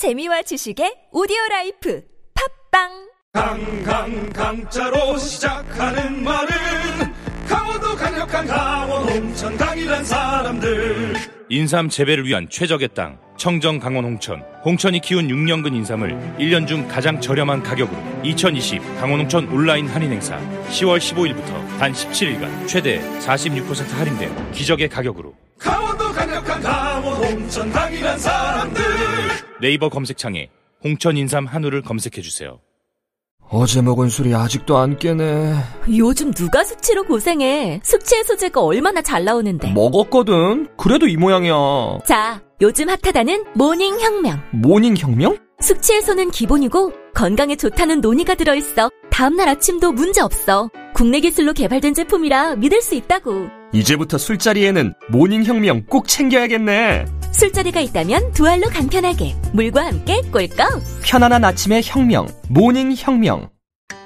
재미와 지식의 오디오 life 팟빵! 강강 강자로 시작하는 말은 강원도 강력한 강원 홍천 강이란 사람들. 인삼 재배를 위한 최적의 땅 청정 강원 홍천. 홍천이 키운 6년근 인삼을 1년 중 가장 저렴한 가격으로 2020 강원 홍천 온라인 할인 행사. 10월 15일부터 단 17일간 최대 46% 할인된 기적의 가격으로. 강원도 강력한 강 원 홍천 강이란 사람들 네이버 검색창에 홍천 인삼 한우를 검색해 주세요. 어제 먹은 술이 아직도 안 깨네. 요즘 누가 숙취로 고생해 숙취 해소제가 얼마나 잘 나오는데 먹었거든. 그래도 이 모양이야. 자 요즘 핫하다는 모닝 혁명 모닝 혁명? 숙취 해소는 기본이고 건강에 좋다는 노니가 들어있어 다음날 아침도 문제 없어 국내 기술로 개발된 제품이라 믿을 수 있다고 이제부터 술자리에는 모닝 혁명 꼭 챙겨야겠네. 술자리가 있다면 두 알로 간편하게 물과 함께 꿀꺽 편안한 아침의 혁명. 모닝 혁명.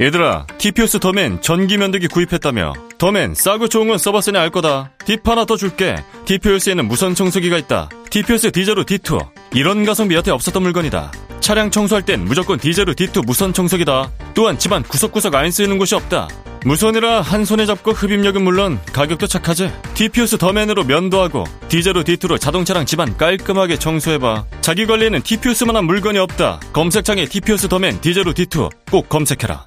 얘들아, TPOS 더맨 전기 면도기 구입했다며. 더맨 싸고 좋은 건 써봤으니 알 거다. 팁 하나 더 줄게. TPOS에는 무선 청소기가 있다. TPOS 디제로 D2. 이런 가성비 여태 없었던 물건이다. 차량 청소할 땐 무조건 디제로 D2 무선 청소기다. 또한 집안 구석구석 안 쓰이는 곳이 없다. 무선이라 한 손에 잡고 흡입력은 물론 가격도 착하지. TPOS 더맨으로 면도하고 디제로 D2로 자동차랑 집안 깔끔하게 청소해봐. 자기 관리에는 TPOS만한 물건이 없다. 검색창에 TPOS 더맨 디제로 D2 꼭 검색해라.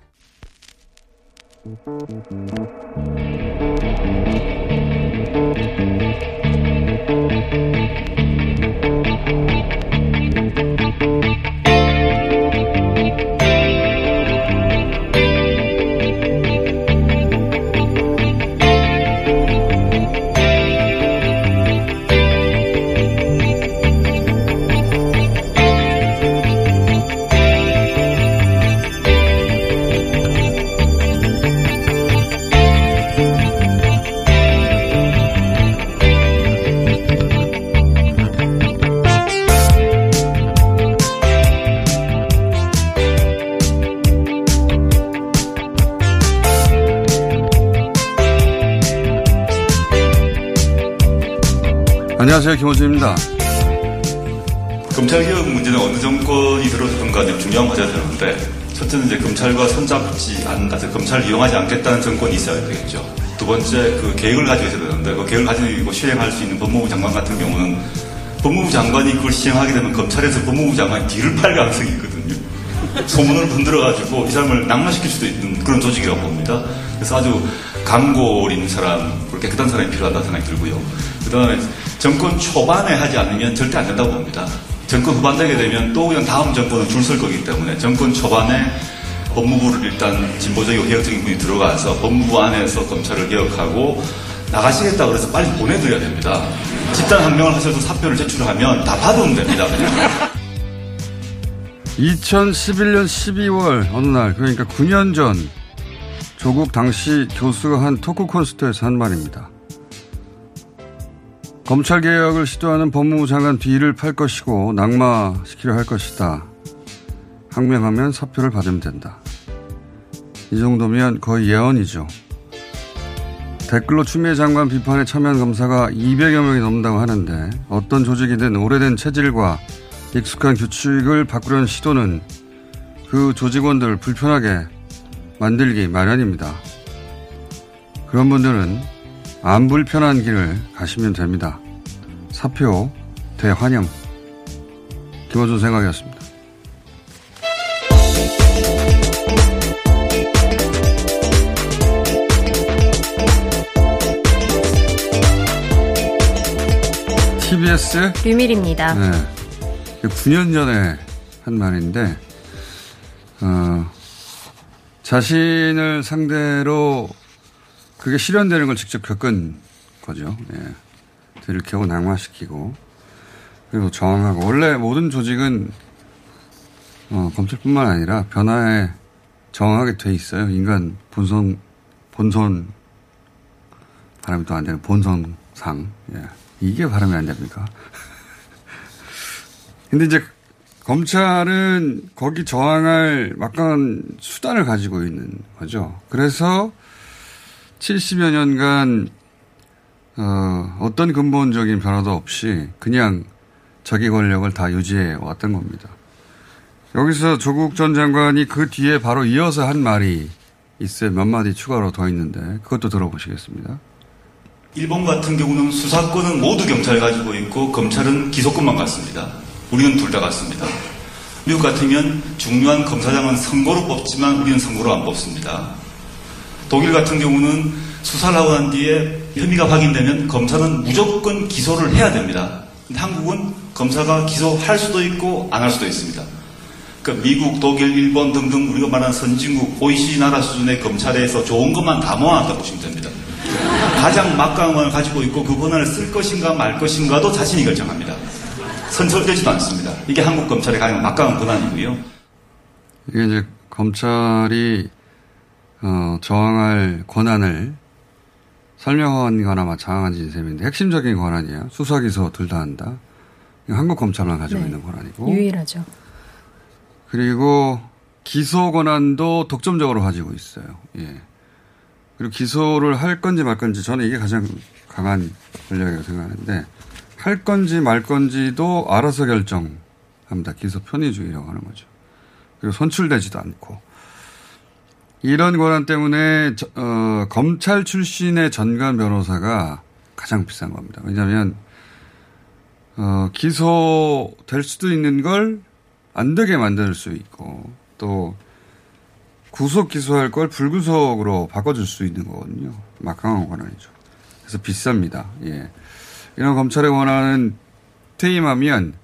안녕하세요. 김호준입니다. 검찰 개혁 문제는 어느 정권이 들어서든 간에 중요한 과제가 되는데 첫째는 이제 검찰과 손잡지 않는, 검찰을 이용하지 않겠다는 정권이 있어야 되겠죠. 두 번째 그 계획을 가지고 있어야 되는데 그 계획을 가지고 시행할 수 있는 법무부 장관 같은 경우는 법무부 장관이 그걸 시행하게 되면 검찰에서 법무부 장관이 뒤를 팔 가능성이 있거든요. 소문을 분들어가지고 이 사람을 낙마시킬 수도 있는 그런 조직이라고 봅니다. 그래서 아주 강골 있는 사람, 깨끗한 사람이 필요하다는 생각이 들고요. 그 다음에 정권 초반에 하지 않으면 절대 안 된다고 봅니다. 정권 후반 되게 되면 또 그냥 다음 정권은 줄 설 거기 때문에 정권 초반에 법무부를 일단 진보적이고 개혁적인 분이 들어가서 법무부 안에서 검찰을 개혁하고 나가시겠다 그래서 빨리 보내드려야 됩니다. 집단 항명을 하셔서 사표를 제출하면 다 받으면 됩니다. 그냥. 2011년 12월 어느 날 그러니까 9년 전 조국 당시 교수가 한 토크 콘서트에서 한 말입니다. 검찰 개혁을 시도하는 법무부 장관 뒤를 팔 것이고 낙마시키려 할 것이다. 항명하면 사표를 받으면 된다. 이 정도면 거의 예언이죠. 댓글로 추미애 장관 비판에 참여한 검사가 200여 명이 넘는다고 하는데 어떤 조직이든 오래된 체질과 익숙한 규칙을 바꾸려는 시도는 그 조직원들을 불편하게 만들기 마련입니다. 그런 분들은 안 불편한 길을 가시면 됩니다. 사표 대환영. 김호준 생각이었습니다. TBS 류밀입니다. 네. 9년 전에 한 말인데, 어, 자신을 상대로 그게 실현되는 걸 직접 겪은 거죠. 예. 들켜고 낙마시키고, 그리고 저항하고. 원래 모든 조직은, 어, 검찰뿐만 아니라 변화에 저항하게 돼 있어요. 인간 본성, 본선, 발음이 또 안 되는 본성상. 예. 이게 발음이 안 됩니까? 근데 이제 검찰은 거기 저항할 막강한 수단을 가지고 있는 거죠. 그래서 70여 년간 어, 어떤 근본적인 변화도 없이 그냥 자기 권력을 다 유지해 왔던 겁니다. 여기서 조국 전 장관이 그 뒤에 바로 이어서 한 말이 있어요. 몇 마디 추가로 더 있는데 그것도 들어보시겠습니다. 일본 같은 경우는 수사권은 모두 경찰이 가지고 있고 검찰은 기소권만 갖습니다. 우리는 둘 다 갖습니다. 미국 같으면 중요한 검사장은 선거로 뽑지만 우리는 선거로 안 뽑습니다. 독일 같은 경우는 수사를 하고 난 뒤에 혐의가 확인되면 검사는 무조건 기소를 해야 됩니다. 한국은 검사가 기소할 수도 있고 안 할 수도 있습니다. 그러니까 미국, 독일, 일본 등등 우리가 말하는 선진국, OECD 나라 수준의 검찰에서 좋은 것만 다 모아놨다고 보시면 됩니다. 가장 막강한 권을 가지고 있고 그 권한을 쓸 것인가 말 것인가도 자신이 결정합니다. 선처되지도 않습니다. 이게 한국 검찰의 가장 막강한 권한이고요. 이게 이제 검찰이 어, 저항할 권한을 설명한 거나 마찬가지인 셈인데 핵심적인 권한이에요. 수사 기소 둘 다 한다. 한국 검찰만 가지고 네. 있는 권한이고 유일하죠. 그리고 기소 권한도 독점적으로 가지고 있어요. 예. 그리고 기소를 할 건지 말 건지 저는 이게 가장 강한 권력이라고 생각하는데 할 건지 말 건지도 알아서 결정합니다. 기소 편의주의라고 하는 거죠. 그리고 선출되지도 않고 이런 권한 때문에 저- 어, 검찰 출신의 전관 변호사가 가장 비싼 겁니다. 왜냐하면 어, 기소될 수도 있는 걸 안 되게 만들 수 있고 또 구속 기소할 걸 불구속으로 바꿔줄 수 있는 거거든요. 막강한 권한이죠. 그래서 비쌉니다. 예. 이런 검찰의 권한은 퇴임하면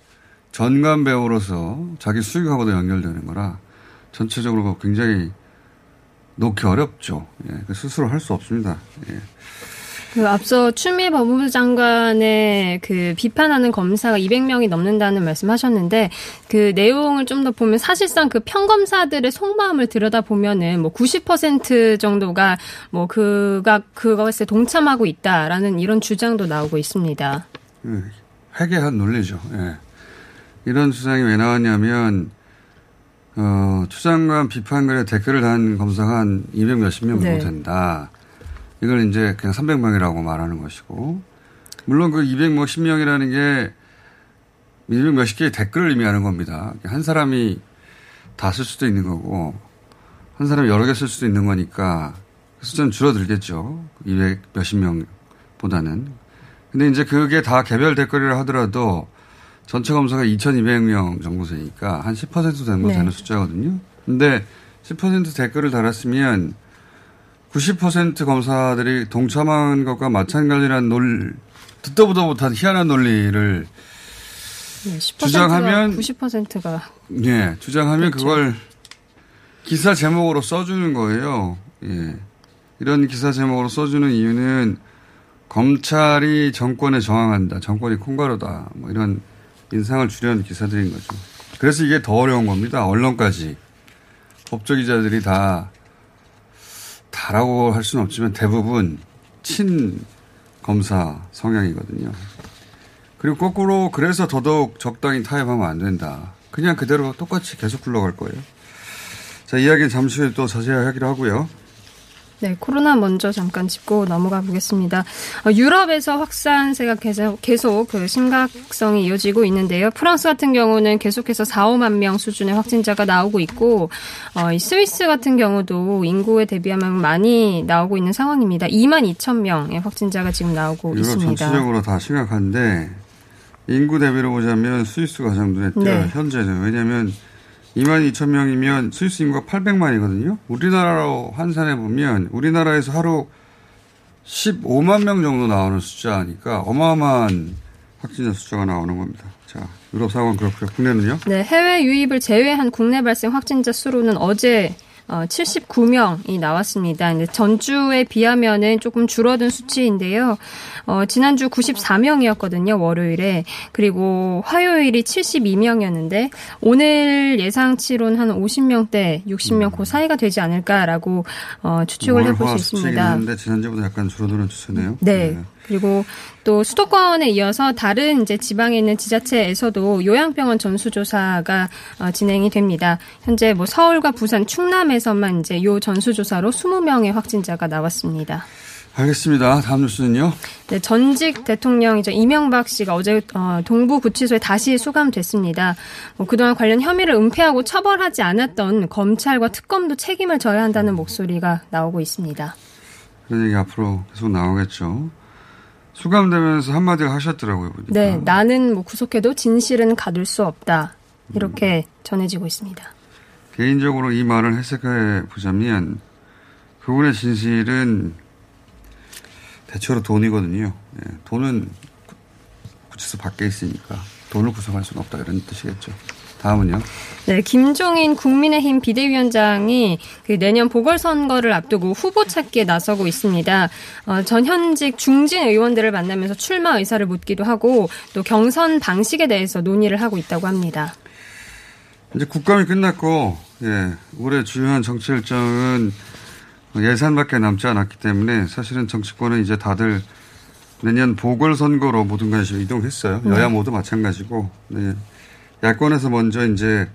전관 배우로서 자기 수익하고도 연결되는 거라 전체적으로 굉장히 놓기 어렵죠. 예. 그 스스로 할 수 없습니다. 예. 그 앞서 추미애 법무부 장관의 그 비판하는 검사가 200명이 넘는다는 말씀하셨는데 그 내용을 좀 더 보면 사실상 그 평검사들의 속마음을 들여다 보면은 뭐 90% 정도가 뭐 그가 그것에 동참하고 있다라는 이런 주장도 나오고 있습니다. 그 회개한 논리죠. 예. 이런 주장이 왜 나왔냐면 어, 추장관 비판글에 댓글을 단 검사가 한 200 몇십 명 정도 네. 된다. 이걸 이제 그냥 300명이라고 말하는 것이고 물론 그 200 몇십 명이라는 게 200 몇십 개의 댓글을 의미하는 겁니다. 한 사람이 다 쓸 수도 있는 거고 한 사람이 여러 개 쓸 수도 있는 거니까 그 숫자는 줄어들겠죠. 200 몇십 명보다는. 근데 이제 그게 다 개별 댓글이라 하더라도 전체 검사가 2,200명 정도 되니까 한 10% 정도 네. 되는 숫자거든요. 근데 10% 댓글을 달았으면 90% 검사들이 동참한 것과 마찬가지라는 논 듣도 보도 못한 희한한 논리를 네, 10%가 주장하면- 90%가 예, 주장하면 그렇죠. 그걸 기사 제목으로 써주는 거예요. 예. 이런 기사 제목으로 써주는 이유는 검찰이 정권에 저항한다. 정권이 콩가루다. 뭐 이런 인상을 주려는 기사들인 거죠. 그래서 이게 더 어려운 겁니다. 언론까지. 법조기자들이 다, 다라고 할 수는 없지만 대부분 친 검사 성향이거든요. 그리고 거꾸로 그래서 더더욱 적당히 타협하면 안 된다. 그냥 그대로 똑같이 계속 굴러갈 거예요. 자, 이야기는 잠시 후에 또 자세히 하기로 하고요. 네, 코로나 먼저 잠깐 짚고 넘어가 보겠습니다. 어, 유럽에서 확산세가 계속, 계속 그 심각성이 이어지고 있는데요. 프랑스 같은 경우는 계속해서 4, 5만 명 수준의 확진자가 나오고 있고, 어, 이 스위스 같은 경우도 인구에 대비하면 많이 나오고 있는 상황입니다. 2만 2천 명의 확진자가 지금 나오고 있습니다. 전체적으로 다 심각한데 인구 대비로 보자면 스위스가 가장 눈에 띄어요. 네. 현재는. 왜냐하면 2만 2천 명이면 스위스 인구가 800만이거든요. 우리나라로 환산해 보면 우리나라에서 하루 15만 명 정도 나오는 숫자니까 어마어마한 확진자 숫자가 나오는 겁니다. 자, 유럽 상황 그렇고요. 국내는요? 네, 해외 유입을 제외한 국내 발생 확진자 수로는 어제 어, 79명이 나왔습니다. 전주에 비하면은 조금 줄어든 수치인데요. 어, 지난주 94명이었거든요, 월요일에. 그리고 화요일이 72명이었는데, 오늘 예상치로는 한 50명대, 60명 그 사이가 되지 않을까라고 어, 추측을 해볼 수 있습니다. 지난주보다 약간 줄어드는 추세네요. 네. 그리고 또 수도권에 이어서 다른 이제 지방에 있는 지자체에서도 요양병원 전수조사가 어, 진행이 됩니다. 현재 뭐 서울과 부산, 충남에서만 이제 요 전수조사로 20명의 확진자가 나왔습니다. 알겠습니다. 다음 뉴스는요. 네, 전직 대통령이죠 이명박 씨가 어제 어, 동부구치소에 다시 수감됐습니다. 뭐 그동안 관련 혐의를 은폐하고 처벌하지 않았던 검찰과 특검도 책임을 져야 한다는 목소리가 나오고 있습니다. 그런 얘기 앞으로 계속 나오겠죠. 수감되면서 한마디 하셨더라고요. 보니까. 네, 나는 뭐 구속해도 진실은 가둘 수 없다. 이렇게 전해지고 있습니다. 개인적으로 이 말을 해석해 보자면 그분의 진실은 대체로 돈이거든요. 예, 돈은 구치소 밖에 있으니까 돈을 구성할 수는 없다 이런 뜻이겠죠. 다음은요. 네, 김종인 국민의힘 비대위원장이 그 내년 보궐선거를 앞두고 후보 찾기에 나서고 있습니다. 어, 전 현직 중진 의원들을 만나면서 출마 의사를 묻기도 하고 또 경선 방식에 대해서 논의를 하고 있다고 합니다. 이제 국감이 끝났고 예, 올해 주요한 정치 일정은 예산밖에 남지 않았기 때문에 사실은 정치권은 이제 다들 내년 보궐선거로 모든 것이 이동했어요. 네. 여야 모두 마찬가지고 네. 야권에서 먼저 이제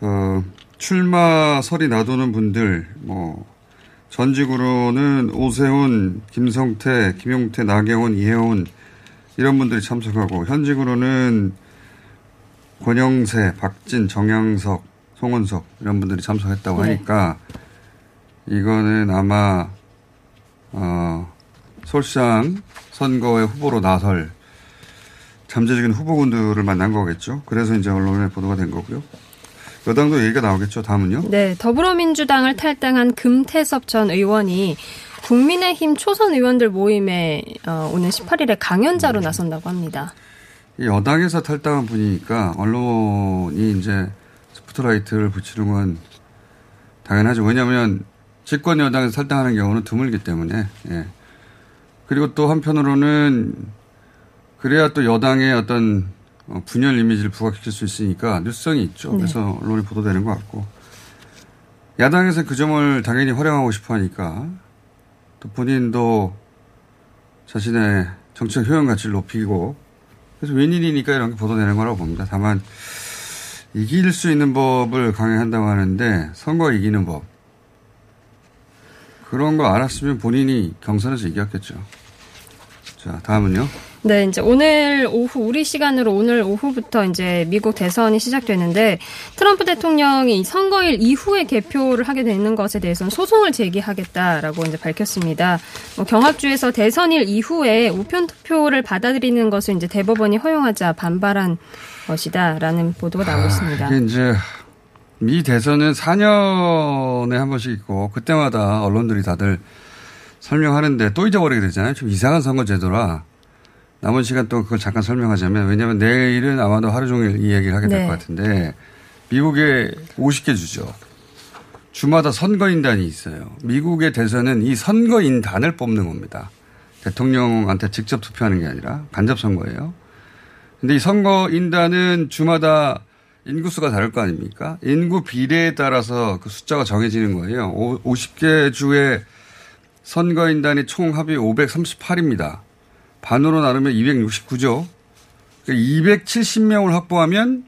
어, 출마설이 놔두는 분들 뭐 전직으로는 오세훈, 김성태, 김용태, 나경원, 이혜원 이런 분들이 참석하고 현직으로는 권영세, 박진, 정양석, 송원석 이런 분들이 참석했다고 네. 하니까 이거는 아마 어, 서울시장 선거의 후보로 나설 잠재적인 후보군들을 만난 거겠죠. 그래서 이제 언론에 보도가 된 거고요. 여당도 얘기가 나오겠죠. 다음은요. 네, 더불어민주당을 탈당한 금태섭 전 의원이 국민의힘 초선 의원들 모임에 어, 오는 18일에 강연자로 나선다고 합니다. 이 여당에서 탈당한 분이니까 언론이 이제 스포트라이트를 붙이는 건 당연하죠. 왜냐하면 집권 여당에서 탈당하는 경우는 드물기 때문에. 예. 그리고 또 한편으로는 그래야 또 여당의 어떤 어, 분열 이미지를 부각시킬 수 있으니까 뉴스성이 있죠. 네. 그래서 언론이 보도되는 것 같고. 야당에서 그 점을 당연히 활용하고 싶어 하니까 또 본인도 자신의 정치적 효용 가치를 높이고 그래서 웬일이니까 이런 게 보도되는 거라고 봅니다. 다만 이길 수 있는 법을 강행한다고 하는데 선거 이기는 법 그런 거 알았으면 본인이 경선에서 이겼겠죠. 자 다음은요. 네, 이제 오늘 오후 우리 시간으로 오늘 오후부터 이제 미국 대선이 시작되는데 트럼프 대통령이 선거일 이후에 개표를 하게 되는 것에 대해서는 소송을 제기하겠다라고 이제 밝혔습니다. 뭐 경합주에서 대선일 이후에 우편 투표를 받아들이는 것을 이제 대법원이 허용하자 반발한 것이다라는 보도가 나오고 있습니다. 이게 이제 미 대선은 4년에 한 번씩 있고 그때마다 언론들이 다들 설명하는데 또 잊어버리게 되잖아요. 좀 이상한 선거 제도라 남은 시간 동안 그걸 잠깐 설명하자면 왜냐하면 내일은 아마도 하루 종일 이 얘기를 하게 될 네. 것 같은데 미국에 50개 주죠. 주마다 선거인단이 있어요. 미국의 대선은 이 선거인단을 뽑는 겁니다. 대통령한테 직접 투표하는 게 아니라 간접 선거예요. 근데 이 선거인단은 주마다 인구수가 다를 거 아닙니까? 인구 비례에 따라서 그 숫자가 정해지는 거예요. 오- 50개 주의 선거인단이 총 합이 538입니다. 반으로 나누면 269죠. 270명을 확보하면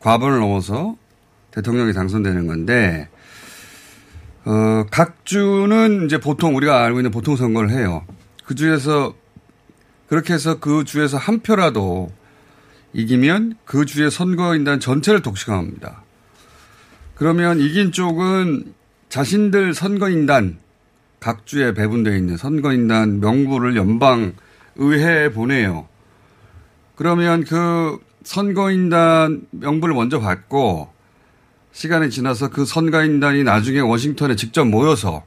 과반을 넘어서 대통령이 당선되는 건데, 어, 각 주는 이제 보통 우리가 알고 있는 보통 선거를 해요. 그 주에서, 그렇게 해서 그 주에서 한 표라도 이기면 그 주의 선거인단 전체를 독식합니다. 그러면 이긴 쪽은 자신들 선거인단, 각 주에 배분되어 있는 선거인단 명부를 연방 의회에 보내요. 그러면 그 선거인단 명부를 먼저 받고 시간이 지나서 그 선거인단이 나중에 워싱턴에 직접 모여서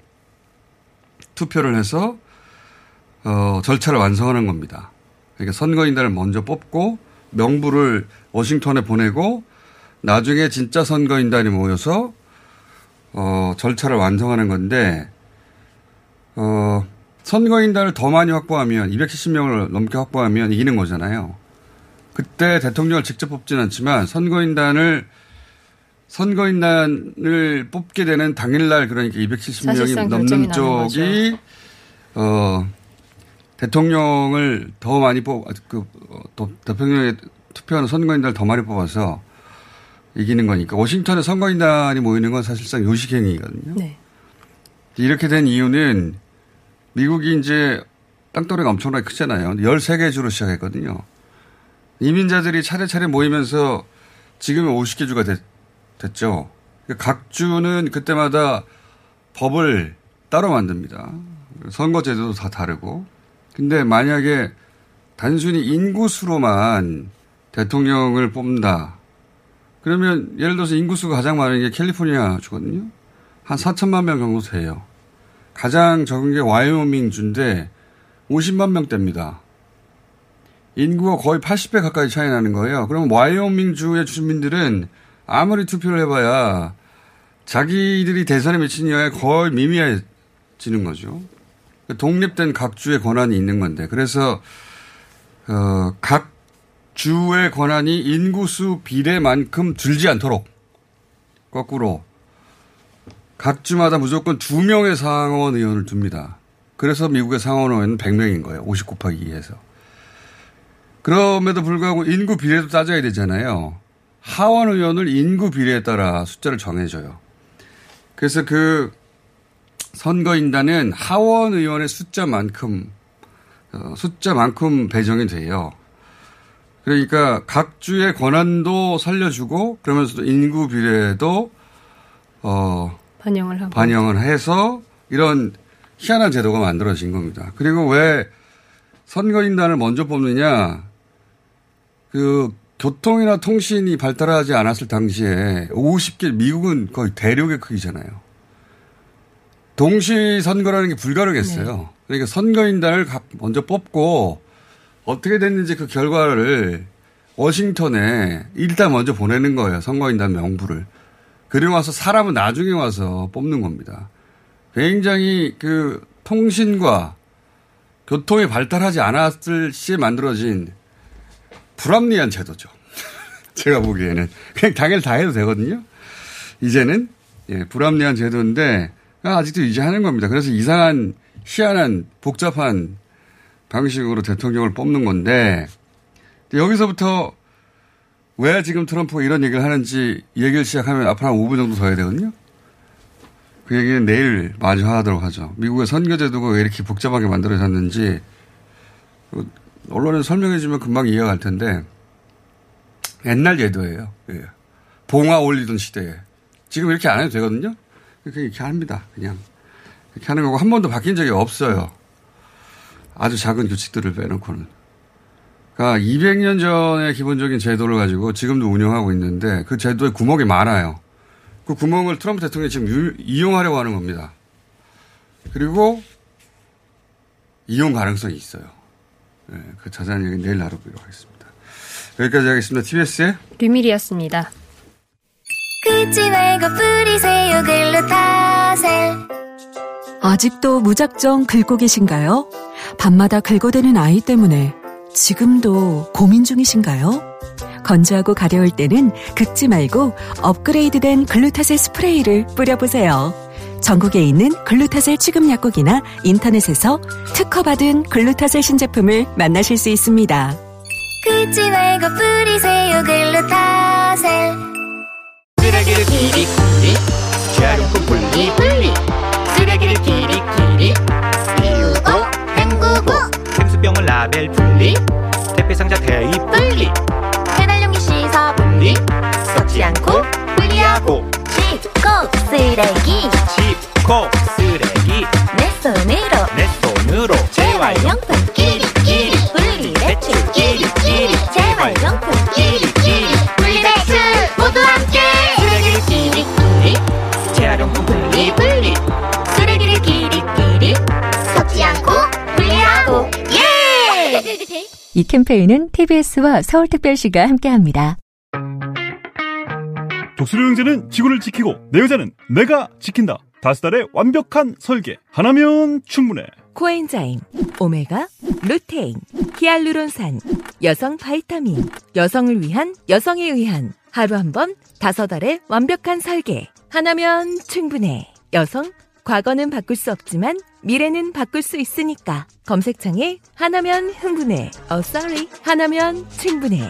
투표를 해서 어, 절차를 완성하는 겁니다. 그러니까 선거인단을 먼저 뽑고 명부를 워싱턴에 보내고 나중에 진짜 선거인단이 모여서 어, 절차를 완성하는 건데 어, 선거인단을 더 많이 확보하면 270명을 넘게 확보하면 이기는 거잖아요. 그때 대통령을 직접 뽑지는 않지만 선거인단을 선거인단을 뽑게 되는 당일날 그러니까 270명이 사실상 결정이 넘는 쪽이 어 대통령을 더 많이 뽑, 그, 어, 또 대통령에 투표하는 선거인단을 더 많이 뽑아서 이기는 거니까 워싱턴에 선거인단이 모이는 건 사실상 요식행위거든요. 네. 이렇게 된 이유는 미국이 이제 땅덩어리가 엄청나게 크잖아요. 13개 주로 시작했거든요. 이민자들이 차례차례 모이면서 지금은 50개 주가 됐, 죠 그러니까 각 주는 그때마다 법을 따로 만듭니다. 선거제도도 다 다르고. 근데 만약에 단순히 인구수로만 대통령을 뽑는다. 그러면 예를 들어서 인구수가 가장 많은 게 캘리포니아 주거든요. 한 4천만 명 정도 돼요. 가장 적은 게 와이오밍 주인데 50만 명대입니다. 인구가 거의 80배 가까이 차이 나는 거예요. 그러면 와이오밍 주의 주민들은 아무리 투표를 해봐야 자기들이 대선에 미친 영향이 거의 미미해지는 거죠. 독립된 각 주의 권한이 있는 건데 그래서 어, 각 주의 권한이 인구수 비례만큼 줄지 않도록 거꾸로 각 주마다 무조건 두 명의 상원 의원을 둡니다. 그래서 미국의 상원 의원은 100명인 거예요. 50 곱하기 2에서. 그럼에도 불구하고 인구 비례도 따져야 되잖아요. 하원 의원을 인구 비례에 따라 숫자를 정해줘요. 그래서 그 선거인단은 하원 의원의 숫자만큼 어, 숫자만큼 배정이 돼요. 그러니까 각 주의 권한도 살려주고 그러면서도 인구 비례도 어 반영을 하고 반영을 해서 이런 희한한 제도가 만들어진 겁니다. 그리고 왜 선거인단을 먼저 뽑느냐? 그 교통이나 통신이 발달하지 않았을 당시에 50개 미국은 거의 대륙의 크기잖아요. 동시 선거라는 게 불가능했어요. 네. 그러니까 선거인단을 먼저 뽑고 어떻게 됐는지 그 결과를 워싱턴에 일단 먼저 보내는 거예요. 선거인단 명부를. 그리고 와서 사람은 나중에 와서 뽑는 겁니다. 굉장히 그 통신과 교통이 발달하지 않았을 시에 만들어진 불합리한 제도죠. 제가 보기에는. 그냥 당일 다 해도 되거든요. 이제는. 예, 불합리한 제도인데 아직도 유지하는 겁니다. 그래서 이상한 희한한 복잡한 방식으로 대통령을 뽑는 건데 여기서부터 왜 지금 트럼프가 이런 얘기를 하는지 얘기를 시작하면 앞으로 한 5분 정도 더 해야 되거든요. 그 얘기는 내일 마저 하도록 하죠. 미국의 선거제도가 왜 이렇게 복잡하게 만들어졌는지 언론에 설명해주면 금방 이해가 갈 텐데 옛날 제도예요. 예. 봉화 올리던 시대에 지금 이렇게 안 해도 되거든요. 그렇게 이렇게 합니다. 그냥 이렇게 하는 거고 한 번도 바뀐 적이 없어요. 아주 작은 규칙들을 빼놓고는. 그러니까 200년 전의 기본적인 제도를 가지고 지금도 운영하고 있는데 그 제도에 구멍이 많아요. 그 구멍을 트럼프 대통령이 지금 유, 이용하려고 하는 겁니다. 그리고 이용 가능성이 있어요. 네, 그 자세한 얘기 내일 나눠보도록 하겠습니다. 여기까지 하겠습니다. TBS의 류밀이었습니다. 아직도 무작정 긁고 계신가요? 밤마다 긁어대는 아이 때문에 지금도 고민 중이신가요? 건조하고 가려울 때는 긁지 말고 업그레이드된 글루타셀 스프레이를 뿌려보세요. 전국에 있는 글루타셀 취급 약국이나 인터넷에서 특허받은 글루타셀 신제품을 만나실 수 있습니다. 긁지 말고 뿌리세요 글루타셀 쓰레기를 끼리끼리 재활용품 분리 분리 쓰레기를 끼리끼리 라벨 분리 택배상자 대입 분리. 배달용기 씻어 분리. 썩지 않고 분리하고. 짚고 쓰레기. 짚고 쓰레기. 내 손으로. 내 손으로. 재활용품 끼리끼리. 분리 배출 끼리끼리. 재활용품 이 캠페인은 TBS와 서울특별시가 함께합니다. 독수리 형제는 지구를 지키고 내 여자는 내가 지킨다. 다섯 달의 완벽한 설계. 하나면 충분해. 코엔자임, 오메가, 루테인, 히알루론산, 여성 바이타민, 여성을 위한 여성에 의한 하루 한 번 다섯 알의 완벽한 설계. 하나면 충분해. 여성, 과거는 바꿀 수 없지만 미래는 바꿀 수 있으니까. 검색창에 하나면 흥분해. 어, sorry. 하나면 충분해.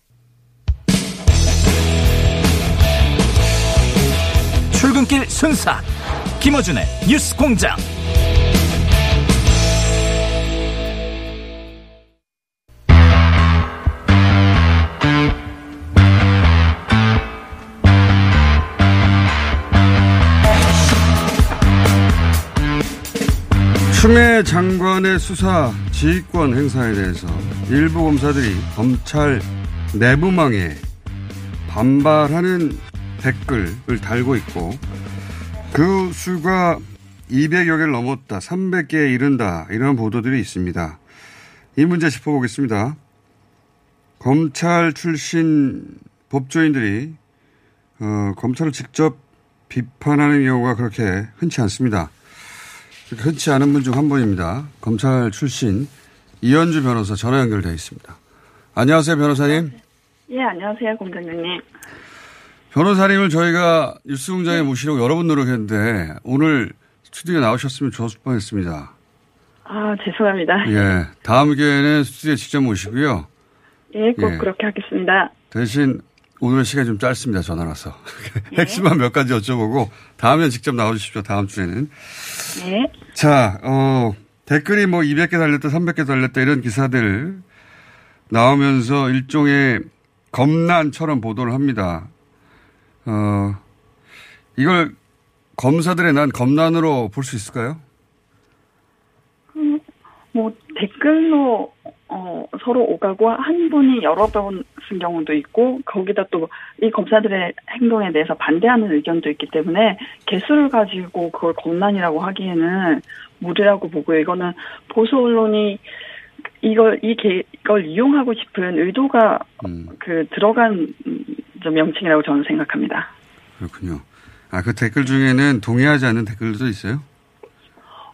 출근길 순사 김어준의 뉴스 공장. 추미애 장관의 수사 지휘권 행사에 대해서 일부 검사들이 검찰 내부망에 반발하는 댓글을 달고 있고 그 수가 200여 개를 넘었다, 300개에 이른다 이런 보도들이 있습니다. 이 문제 짚어보겠습니다. 검찰 출신 법조인들이 어, 검찰을 직접 비판하는 경우가 그렇게 흔치 않습니다. 흔치 않은 분 중 한 분입니다. 검찰 출신 이현주 변호사 전화 연결되어 있습니다. 안녕하세요, 변호사님. 예, 안녕하세요, 공장장님. 변호사님을 저희가 뉴스공장에 모시려고 여러 번 노력했는데 오늘 스튜디오에 나오셨으면 좋았을 뻔했습니다. 아, 죄송합니다. 예, 다음 기회에는 스튜디오에 직접 모시고요. 예, 꼭 예. 그렇게 하겠습니다. 대신 오늘의 시간이 좀 짧습니다. 전화라서. 핵심만 몇 가지 여쭤보고 다음에 직접 나와주십시오. 다음 주에는. 네. 자, 어, 댓글이 뭐 200개 달렸다, 300개 달렸다 이런 기사들 나오면서 일종의 검난처럼 보도를 합니다. 어, 이걸 검사들의 난 검난으로 볼 수 있을까요? 음, 뭐, 댓글로, 어, 서로 오가고 한 분이 여러 번 쓴 경우도 있고, 거기다 또 이 검사들의 행동에 대해서 반대하는 의견도 있기 때문에 개수를 가지고 그걸 검난이라고 하기에는 무리라고 보고요. 이거는 보수 언론이 이걸, 이 개, 이걸 이용하고 싶은 의도가 그 들어간 음, 좀 명칭이라고 저는 생각합니다. 그렇군요. 아, 그 댓글 중에는 동의하지 않는 댓글도 있어요?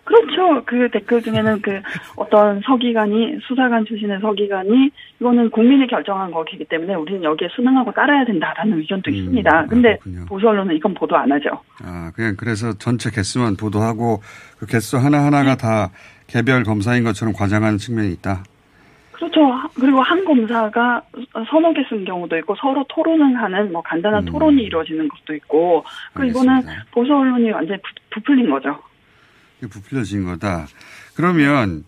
그렇죠. 그 댓글 중에는 그 어떤 서기관이 수사관 출신의 서기관이 이거는 국민이 결정한 거기 때문에 우리는 여기에 순응하고 따라야 된다라는 의견도 있습니다. 근데 보수 언론은 이건 보도 안 하죠. 아, 그냥 그래서 전체 개수만 보도하고 그 개수 하나 하나가 다 개별 검사인 것처럼 과장하는 측면이 있다. 그렇죠. 그리고 한 검사가 서너 개 쓴 경우도 있고 서로 토론을 하는 뭐 간단한 토론이 이루어지는 것도 있고 그 이거는 보수 언론이 완전히 부, 부풀린 거죠. 부풀려진 거다. 그러면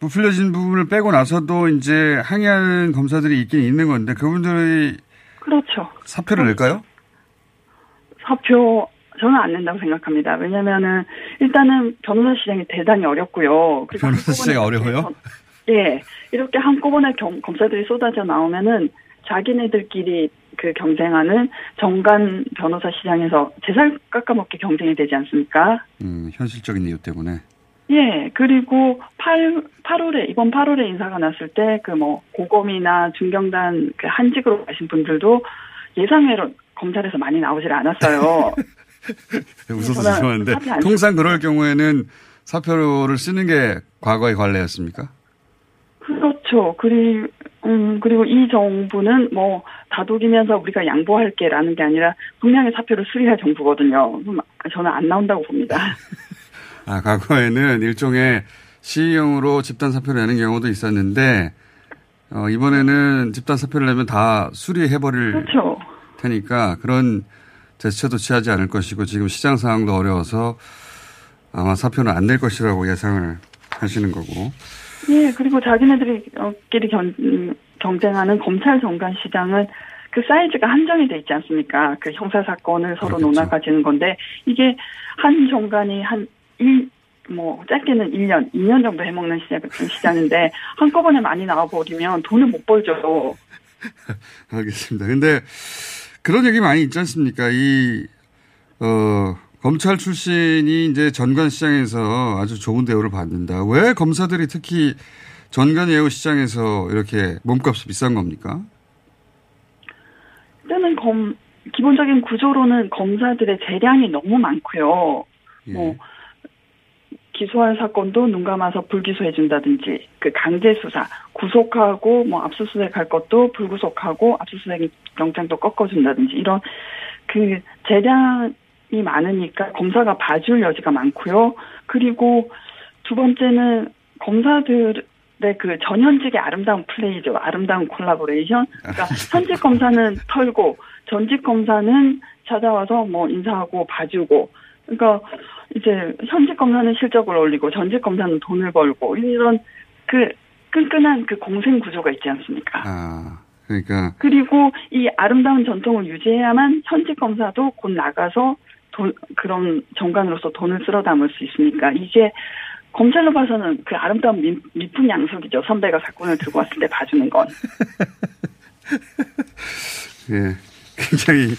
부풀려진 부분을 빼고 나서도 이제 항의하는 검사들이 있긴 있는 건데 그분들이 그렇죠. 사표를 낼까요? 사표 저는 안 낸다고 생각합니다. 왜냐면은 일단은 변호사 시장이 대단히 어렵고요. 변호사 시장이 어려워요? 예, 이렇게 한꺼번에 경- 검사들이 쏟아져 나오면은 자기네들끼리 그 경쟁하는 정관 변호사 시장에서 제살 깎아먹기 경쟁이 되지 않습니까? 음, 현실적인 이유 때문에. 예, 그리고 8, 8월에, 이번 8월에 인사가 났을 때 그 뭐 고검이나 중경단 그 한직으로 가신 분들도 예상외로 검찰에서 많이 나오질 않았어요. 웃어서 죄송한데 통상 그럴 경우에는 사표를 쓰는 게 과거의 관례였습니까? 그렇죠. 그리, 음, 그리고 이 정부는 뭐, 다독이면서 우리가 양보할게라는 게 아니라 분명히 사표를 수리할 정부거든요. 저는 안 나온다고 봅니다. 아, 과거에는 일종의 시행으로 집단 사표를 내는 경우도 있었는데, 어, 이번에는 집단 사표를 내면 다 수리해버릴 그렇죠. 테니까 그런 제스처도 취하지 않을 것이고 지금 시장 상황도 어려워서 아마 사표는 안 낼 것이라고 예상을 하시는 거고. 예, 그리고 자기네들이, 어, 끼리 견, 음, 경쟁하는 검찰 정관 시장은 그 사이즈가 한정이 돼 있지 않습니까? 그 형사 사건을 서로 논아 가지는 건데, 이게 한 정관이 한 일, 뭐, 짧게는 1년, 2년 정도 해먹는 시장, 시장인데, 한꺼번에 많이 나와버리면 돈을 못 벌죠. 알겠습니다. 근데 그런 얘기 많이 있지 않습니까? 이, 어, 검찰 출신이 이제 전관 시장에서 아주 좋은 대우를 받는다. 왜 검사들이 특히 전관 예우 시장에서 이렇게 몸값이 비싼 겁니까? 일단은 검, 기본적인 구조로는 검사들의 재량이 너무 많고요. 뭐, 기소할 사건도 눈 감아서 불기소해 준다든지 그 강제 수사 구속하고 뭐 압수수색 할 것도 불구속하고 압수수색 영장도 꺾어 준다든지 이런 그 재량 이 많으니까 검사가 봐줄 여지가 많고요. 그리고 두 번째는 검사들의 그 전현직의 아름다운 플레이죠. 아름다운 콜라보레이션. 그러니까 현직 검사는 털고 전직 검사는 찾아와서 뭐 인사하고 봐주고. 그러니까 이제 현직 검사는 실적을 올리고 전직 검사는 돈을 벌고 이런 그 끈끈한 그 공생 구조가 있지 않습니까? 아, 그러니까 그리고 이 아름다운 전통을 유지해야만 현직 검사도 곧 나가서 돈, 그런 정관으로서 돈을 쓸어 담을 수 있으니까 이게 검찰로 봐서는 그 아름다운 미, 미풍 양속이죠. 선배가 사건을 들고 왔을 때 봐주는 건. 예, 굉장히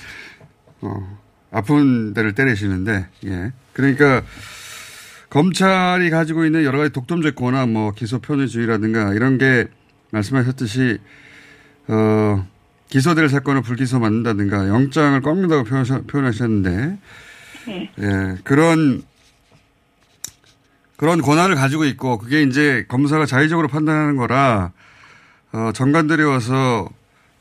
어, 아픈 데를 때리시는데, 예. 그러니까 검찰이 가지고 있는 여러 가지 독점적거나 뭐 기소 편의주의라든가 이런 게 말씀하셨듯이 어, 기소될 사건을 불기소 만든다든가 영장을 꺾는다고 표현하셨는데, 네. 예, 그런 그런 권한을 가지고 있고 그게 이제 검사가 자의적으로 판단하는 거라 어, 정관들이 와서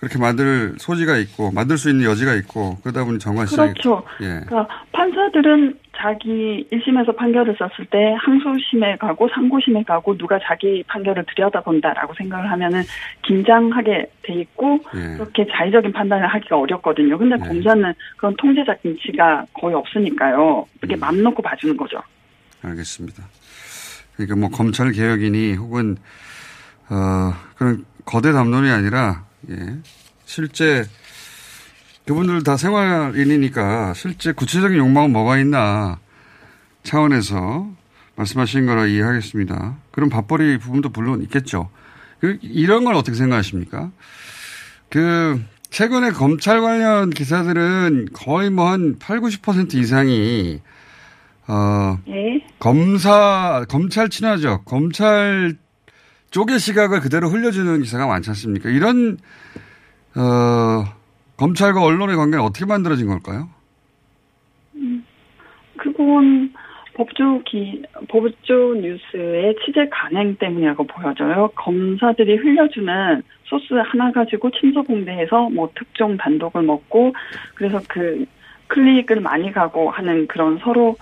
그렇게 만들 소지가 있고 만들 수 있는 여지가 있고 그러다 보니 정관 시장이 그렇죠. 예. 그러니까 판사들은 자기 1심에서 판결을 썼을 때 항소심에 가고 상고심에 가고 누가 자기 판결을 들여다본다라고 생각을 하면은 긴장하게 돼 있고 예. 그렇게 자의적인 판단을 하기가 어렵거든요. 근데 검사는 그런 통제적 김치가 거의 없으니까요. 이렇게 음. 맘 놓고 봐주는 거죠. 알겠습니다. 그러니까 뭐 검찰 개혁이니 혹은 어 그런 거대 담론이 아니라 예. 실제 그분들 다 생활인이니까 실제 구체적인 욕망은 뭐가 있나 차원에서 말씀하신 거라 이해하겠습니다. 그런 밥벌이 부분도 물론 있겠죠. 그 이런 걸 어떻게 생각하십니까? 그 최근에 검찰 관련 기사들은 거의 뭐 한 8, 90% 이상이 어 예. 검사 검찰 친화적 검찰 쪽의 시각을 그대로 흘려주는 기사가 많지 않습니까? 이런 어 검찰과 언론의 관계는 어떻게 만들어진 걸까요? 음, 그건 법조 기, 법조 뉴스의 취재 간행 때문이라고 보여져요. 검사들이 흘려주는 소스 하나 가지고 침소봉대해서 뭐 특종 단독을 먹고 그래서 그 클릭을 많이 가고 하는 그런 서로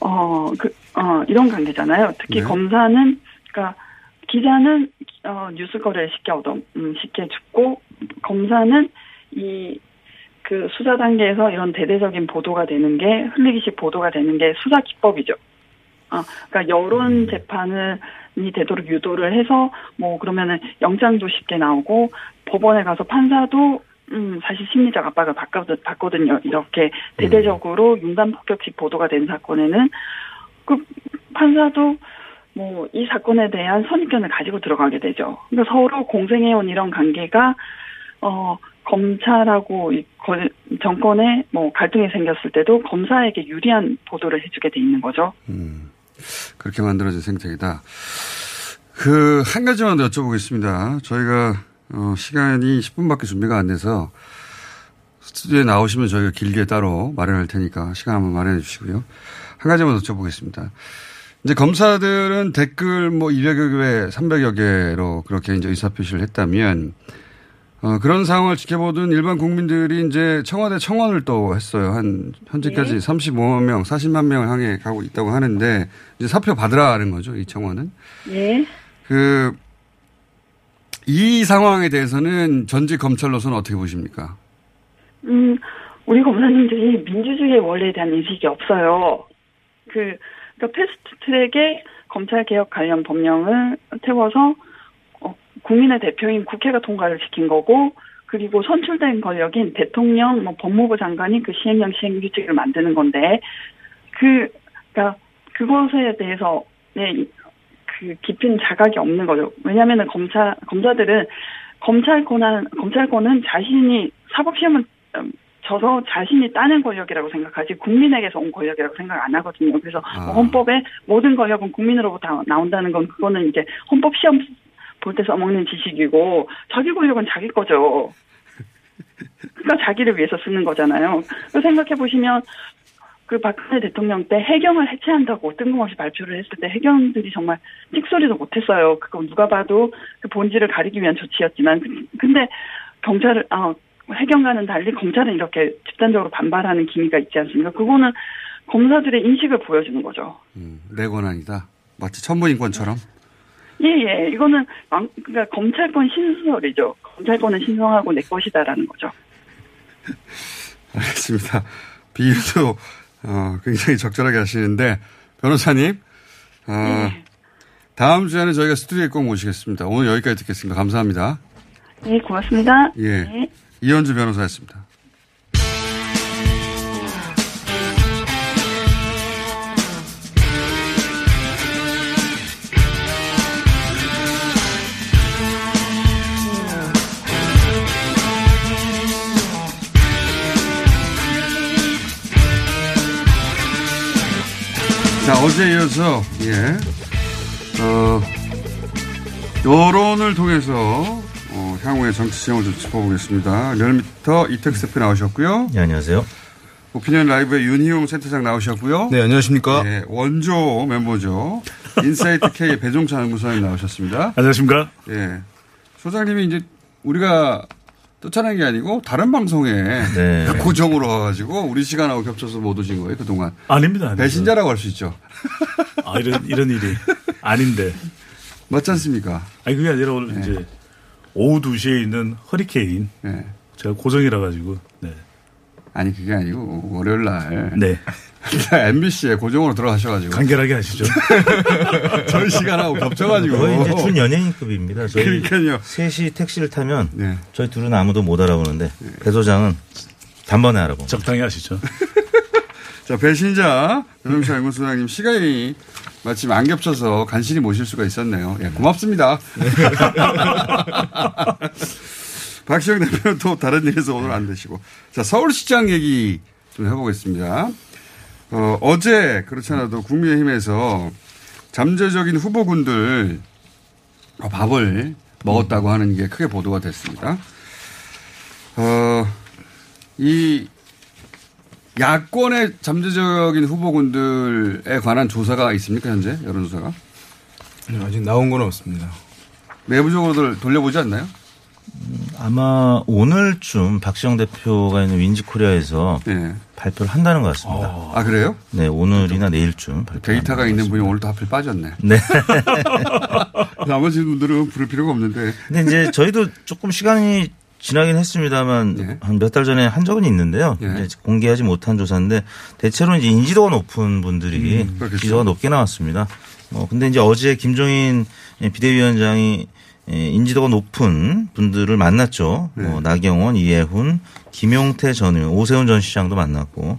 어, 그, 어, 이런 관계잖아요. 특히 네. 검사는, 그러니까 기자는 어, 뉴스 거래를 쉽게 얻어, 음, 쉽게 죽고 검사는 이 그 수사 단계에서 이런 대대적인 보도가 되는 게 흘리기식 보도가 되는 게 수사 기법이죠. 아, 그러니까 여론 재판이 되도록 유도를 해서 뭐 그러면은 영장도 쉽게 나오고 법원에 가서 판사도 음 사실 심리적 압박을 받거든, 받거든요. 이렇게 대대적으로 융단 폭격식 보도가 된 사건에는 그 판사도 뭐 이 사건에 대한 선입견을 가지고 들어가게 되죠. 그러니까 서로 공생해온 이런 관계가 어 검찰하고 정권에 뭐 갈등이 생겼을 때도 검사에게 유리한 보도를 해주게 돼 있는 거죠. 그렇게 만들어진 생태이다. 그, 한 가지만 더 여쭤보겠습니다. 저희가, 어, 시간이 10분밖에 준비가 안 돼서, 스튜디오에 나오시면 저희가 길게 따로 마련할 테니까 시간 한번 마련해 주시고요. 한 가지만 더 여쭤보겠습니다. 이제 검사들은 댓글 뭐 200여 개, 300여 개로 그렇게 이제 의사표시를 했다면, 어, 그런 상황을 지켜보던 일반 국민들이 이제 청와대 청원을 또 했어요. 한, 현재까지 네. 35만 명, 40만 명을 향해 가고 있다고 하는데, 이제 사표 받으라는 거죠, 이 청원은. 예. 그, 이 상황에 대해서는 전직 검찰로서는 어떻게 보십니까? 음, 우리 검사님들이 민주주의의 원리에 대한 인식이 없어요. 그, 그러니까 패스트 트랙에 검찰 개혁 관련 법령을 태워서 어, 국민의 대표인 국회가 통과를 시킨 거고 그리고 선출된 권력인 대통령, 뭐 법무부 장관이 그 시행령 시행 규칙을 만드는 건데 그, 그러니까 그것에 대해서 네, 그 깊은 자각이 없는 거죠. 왜냐하면은 검사 검사들은 검찰 권한 검찰권은 자신이 사법 시험을 음, 져서 자신이 따낸 권력이라고 생각하지 국민에게서 온 권력이라고 생각 안 하거든요. 그래서 뭐 헌법에 모든 권력은 국민으로부터 나온다는 건 그거는 이제 헌법 시험 볼 때 써먹는 지식이고 자기 권력은 자기 거죠. 그러니까 자기를 위해서 쓰는 거잖아요. 그 생각해 보시면 그 박근혜 대통령 때 해경을 해체한다고 뜬금없이 발표를 했을 때 해경들이 정말 찍소리도 못했어요. 그거 누가 봐도 그 본질을 가리기 위한 조치였지만 그- 근데 경찰을 아 해경과는 달리 검찰은 이렇게 집단적으로 반발하는 기미가 있지 않습니까? 그거는 검사들의 인식을 보여주는 거죠. 내 권한이다. 마치 천부인권처럼. 예, 예. 이거는 왕- 그러니까 검찰권 신수설이죠. 검찰권은 신성하고 내 것이다라는 거죠. 알겠습니다. 비유도 어, 굉장히 적절하게 하시는데 변호사님 어, 다음 주에는 저희가 스튜디오에 꼭 모시겠습니다. 오늘 여기까지 듣겠습니다. 감사합니다. 예, 고맙습니다. 예. 네. 이현주 변호사였습니다. 자, 어제 이어서, 예, 어, 여론을 통해서, 어, 향후의 정치 지형을 좀 짚어보겠습니다. 리얼미터 이택수 대표 나오셨고요. 네, 안녕하세요. 오피니언 라이브의 윤희웅 센터장 나오셨고요. 네, 안녕하십니까. 예, 원조 멤버죠. 인사이트 K의 배종찬 연구소장님 나오셨습니다. 안녕하십니까. 예. 소장님이 이제 우리가 쫓아낸 게 아니고 다른 방송에 네. 고정으로 와가지고 우리 시간하고 겹쳐서 못 오신 거예요, 그동안. 아닙니다. 아닙니다. 배신자라고 할 수 있죠. 아, 이런, 이런 일이 아닌데. 맞지 않습니까? 아니, 그게 아니라 오늘 이제 오후 2시에 있는 허리케인. 제가 고정이라 가지고. 네. 아니, 그게 아니고 월요일 날. 네. MBC에 고정으로 들어가셔가지고. 간결하게 하시죠. 저희 시간하고 겹쳐가지고. 거의 이제 준 연예인급입니다. 저희 그러니까요. 셋이 택시를 타면 저희 둘은 아무도 못 알아보는데 배 소장은 단번에 알아보. 적당히 하시죠. 자, 배신자 변호사 연구소장님 시간이 마침 안 겹쳐서 간신히 모실 수가 있었네요. 예, 고맙습니다. 박시영 대표는 또 다른 일에서 오늘 안 되시고. 자, 서울시장 얘기 좀 해보겠습니다. 어, 어제 그렇지 않아도 국민의힘에서 잠재적인 후보군들 어, 밥을 먹었다고 하는 게 크게 보도가 됐습니다. 어, 이 야권의 잠재적인 후보군들에 관한 조사가 있습니까, 현재? 여론조사가? 아직 나온 건 없습니다. 내부적으로들 돌려보지 않나요? 아마 오늘쯤 박시영 대표가 있는 윈지코리아에서 네. 발표를 한다는 것 같습니다. 아, 그래요? 네, 오늘이나 내일쯤 발표. 데이터가 있는 분이 오늘도 하필 빠졌네. 네. 나머지 분들은 부를 필요가 없는데. 근데 이제 저희도 조금 시간이 지나긴 했습니다만 한몇 달 전에 한 적은 있는데요. 이제 공개하지 못한 조사인데 대체로 이제 인지도가 높은 분들이 음. 지도가 높게 나왔습니다. 어 근데 이제 어제 김종인 비대위원장이 예, 인지도가 높은 분들을 만났죠. 뭐 나경원, 이해훈, 김용태 전 의원, 오세훈 전 시장도 만났고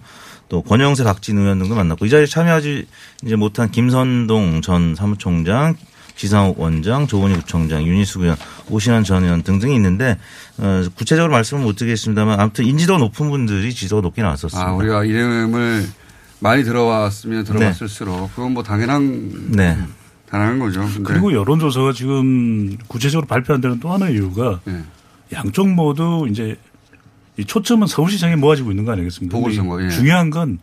또 권영세 박진 의원 등도 만났고 이 자리에 참여하지 이제 못한 김선동 전 사무총장, 지상욱 원장, 조은희 구청장, 윤희숙 의원, 오신환 전 의원 등등이 있는데 어, 구체적으로 말씀은 못 드리겠습니다만 아무튼 인지도가 높은 분들이 지도가 높게 나왔었습니다. 아, 우리가 이름을 많이 들어왔으면 들어봤을수록 그건 뭐 당연한 네. 당연한 거죠. 근데 그리고 여론조사가 지금 구체적으로 발표 안 되는 또 하나의 이유가 네. 양쪽 모두 이제 이 초점은 서울시장에 모아지고 있는 거 아니겠습니까? 보궐선거, 예. 중요한 건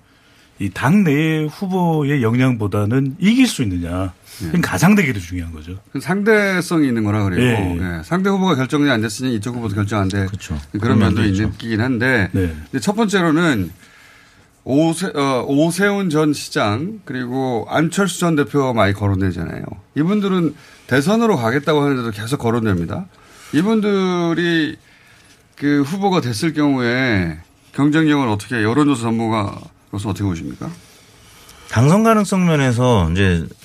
이 당내의 후보의 역량보다는 이길 수 있느냐. 그건 가상 대결이 중요한 거죠. 그 상대성이 있는 거라 그래요. 예. 예. 상대 후보가 결정이 안 됐으니 이쪽 후보도 결정 안 돼. 그렇죠. 그런 면도 면도 있긴 한데 네. 첫 번째로는 오세, 어, 오세훈 전 시장 그리고 안철수 전 대표가 많이 거론되잖아요. 이분들은 대선으로 가겠다고 하는데도 계속 거론됩니다. 이분들이 그 후보가 됐을 경우에 경쟁력을 어떻게 여론조사 전문가로서 어떻게 보십니까? 당선 가능성 면에서 이제 어,